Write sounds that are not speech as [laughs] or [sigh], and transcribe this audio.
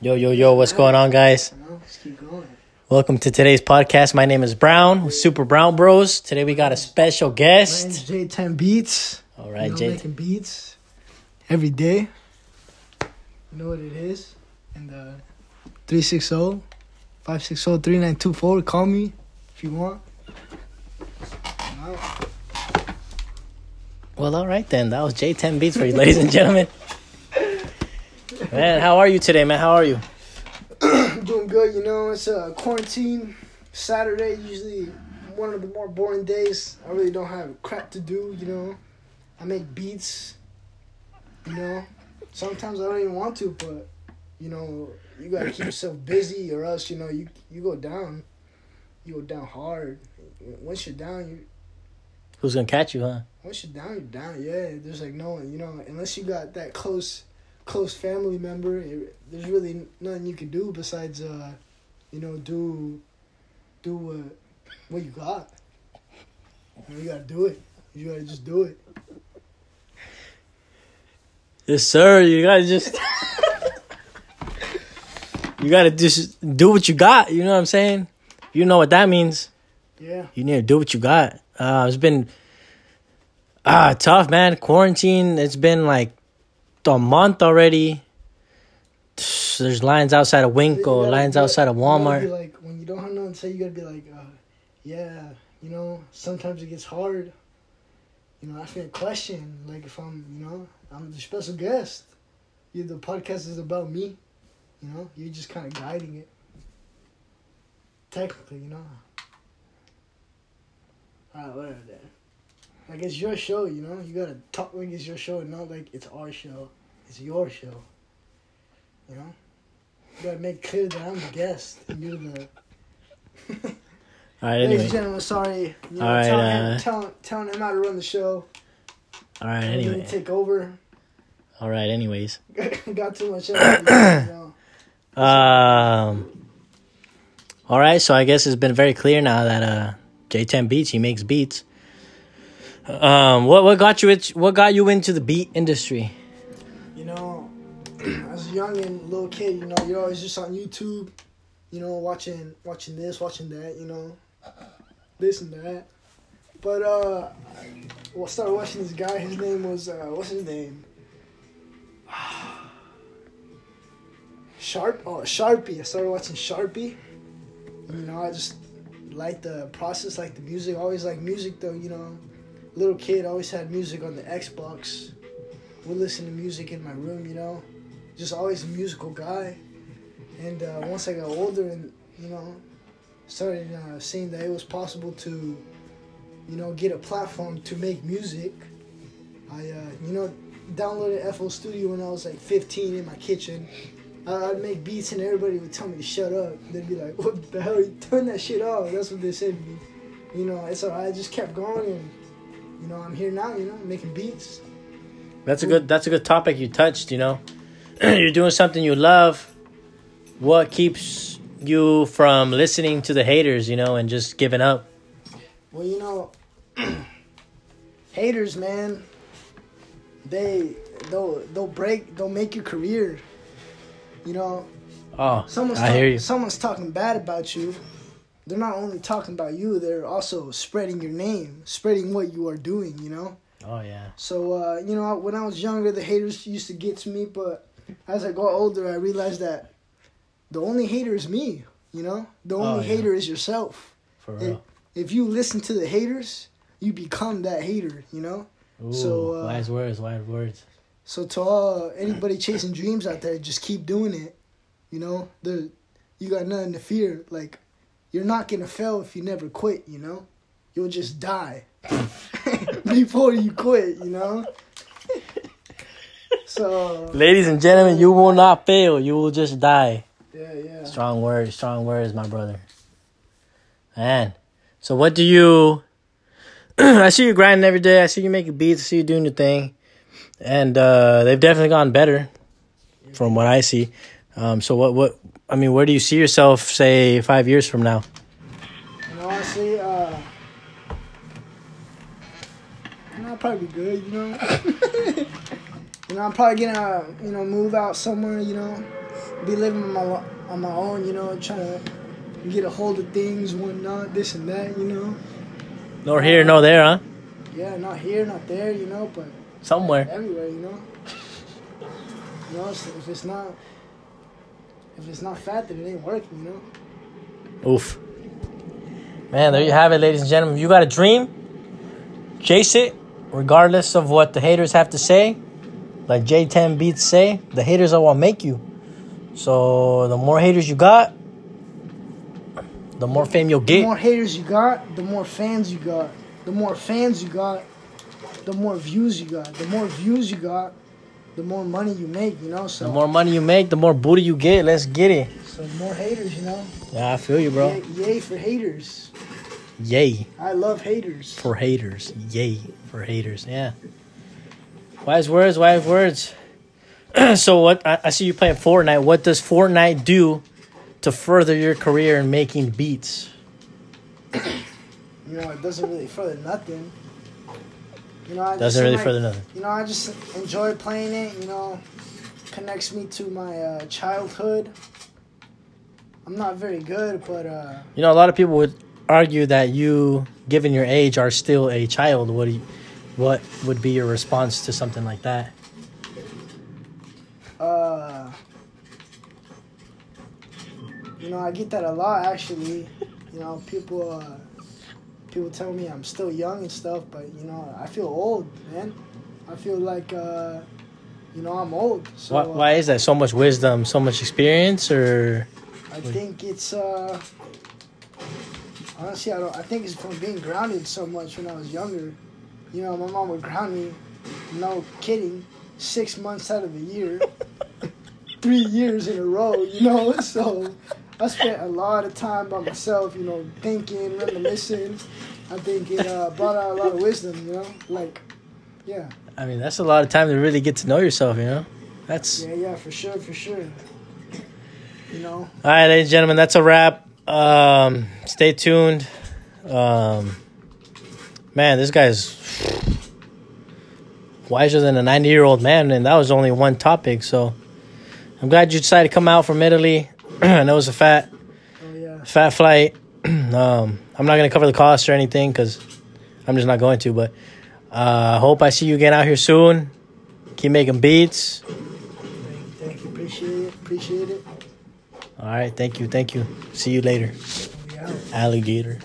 Yo, yo, yo, what's going on, guys? No, let's keep going. Welcome to today's podcast. My name is Brown, Super Brown Bros. Today we got a special guest. J10 Beats. All right, You know, Jay. making beats every day. You know what it is? And uh, 360 560 3924. Call me if you want. Well, all right then. That was J10 Beats for you, ladies and gentlemen. [laughs] Man, how are you today, man? How are you? I'm [clears throat] doing good, you know. It's a uh, quarantine Saturday, usually one of the more boring days. I really don't have crap to do, you know. I make beats, you know. Sometimes I don't even want to, but you know, you gotta keep yourself busy, or else you know you you go down. You go down hard. Once you're down, you Who's gonna catch you, huh? once you're down, you're down. Yeah, there's like no one, you know, unless you got that close, close family member. It, there's really nothing you can do besides, uh, you know, do, do what, what you got. You, know, you gotta do it. You gotta just do it. Yes, sir. You gotta just. you gotta just do what you got. You know what I'm saying? You know what that means. Yeah. You need to do what you got. Uh, it's been ah tough, man. Quarantine. It's been like a month already. There's lines outside of WinCo, lines outside of Walmart. like when you don't have nothing to say, you gotta be like, uh, yeah, you know. Sometimes it gets hard. You know, asking a question. Like if I'm, you know, I'm the special guest. You, the podcast is about me. You know, you're just kind of guiding it. Technically, you know. Alright, whatever. Then. Like it's your show, you know. You gotta talk like it's your show, not like it's our show. It's your show. You know. You gotta make clear that I'm the guest and you're the. All right, Ladies and gentlemen, sorry. You know, All right, telling, him, uh, telling, telling him how to run the show. All right, anyway. take over. All right, anyways. [laughs] Got too much energy. you know. Um. All right, so I guess it's been very clear now that uh, J10 Beats he makes beats. Um, what what got you what got you into the beat industry? You know, as a young and little kid, you know, you're always just on YouTube, you know, watching watching this, watching that, you know, this and that. But uh, well, I started watching this guy. His name was uh, what's his name? [sighs] Sharp. Oh, Sharpie. I started watching Sharpie. You know, I just like the process, like the music. Always like music, though. You know, little kid always had music on the Xbox would listen to music in my room, you know. Just always a musical guy. And uh, once I got older and, you know, started uh, seeing that it was possible to, you know, get a platform to make music, I, uh, you know, downloaded FL Studio when I was like 15 in my kitchen. I'd make beats and everybody would tell me to shut up. They'd be like, what the hell? Turn that shit off. That's what they said to me. You know, it's alright. I just kept going and, you know, I'm here now, you know, making beats. That's a good that's a good topic you touched, you know. [clears throat] You're doing something you love. What keeps you from listening to the haters, you know, and just giving up? Well, you know, [clears throat] haters, man, they they'll they'll break, they'll make your career. You know, Oh, someone's I talk- hear you. someone's talking bad about you. They're not only talking about you; they're also spreading your name, spreading what you are doing. You know. Oh yeah. So uh, you know, when I was younger, the haters used to get to me, but as I got older, I realized that the only hater is me. You know, the only Oh, yeah. hater is yourself. For real. If you listen to the haters, you become that hater. You know. Ooh, so, uh, wise words, wise words. So to all anybody chasing dreams out there, just keep doing it. You know, the you got nothing to fear. Like you're not gonna fail if you never quit. You know, you'll just die [laughs] before you quit. You know. [laughs] so Ladies and gentlemen, you will not fail. You will just die. yeah, yeah. Strong words, strong words, my brother. Man. So what do you [clears throat] I see you grinding every day. I see you making beats, I see you doing your thing. And uh they've definitely gotten better from what I see. Um so what what I mean, where do you see yourself say 5 years from now? And honestly, uh, you know, I'll probably be good. You know. [laughs] You know, I'm probably gonna, you know, move out somewhere, you know, be living on my on my own, you know, trying to get a hold of things, whatnot, this and that, you know. Nor here, nor there, huh? Yeah, not here, not there, you know, but Somewhere. everywhere, you know. [laughs] You know, if it's not if it's not fat, then it ain't working, you know. Oof. Man, there you have it, ladies and gentlemen. If you got a dream, chase it, regardless of what the haters have to say. Like J10 Beats say, the haters are what make you. So the more haters you got, the more fame you'll get. The more haters you got, the more fans you got. The more fans you got, the more views you got. The more views you got, the more money you make, you know. So The more money you make, the more booty you get. Let's get it. so more haters, you know. Yeah, I feel you, bro. Yay, yay for haters. Yay I love haters. for haters. Yay for haters. Yeah. Wise words, wise words. [clears throat] so what? I, I see you playing Fortnite. What does Fortnite do to further your career in making beats? You know, it doesn't really further nothing. You know, I just Doesn't really like- further nothing. You know, I just enjoy playing it. You know, connects me to my uh, childhood. I'm not very good, but uh, You know, a lot of people would argue that you, given your age, are still a child. What do you, what would be your response to something like that? uh, you know, I get that a lot actually. You know, people uh, people tell me I'm still young and stuff, but you know, I feel old, man. I feel like uh, you know I'm old. So why, why is that? So much wisdom, so much experience, or I think it's uh honestly I don't I think it's from being grounded so much when I was younger. You know, my mom would ground me, no kidding, six months out of the year. [laughs] Three years in a row, you know, [laughs] so I spent a lot of time by myself, you know, thinking, reminiscing. I think it uh, brought out a lot of wisdom, you know, like, yeah, I mean, that's a lot of time to really get to know yourself. You know, that's yeah, yeah, for sure, for sure. You know, All right, ladies and gentlemen, that's a wrap. Um, stay tuned. Um, man, this guy's wiser than a 90 year old man, and that was only one topic. So I'm glad you decided to come out from Italy. I know it's a fat, oh yeah, fat flight. [clears throat] um, I'm not going to cover the cost or anything because I'm just not going to. But uh, I hope I see you again out here soon. Keep making beats. thank, thank you, appreciate it, appreciate it. All right, thank you, thank you. See you later, alligator.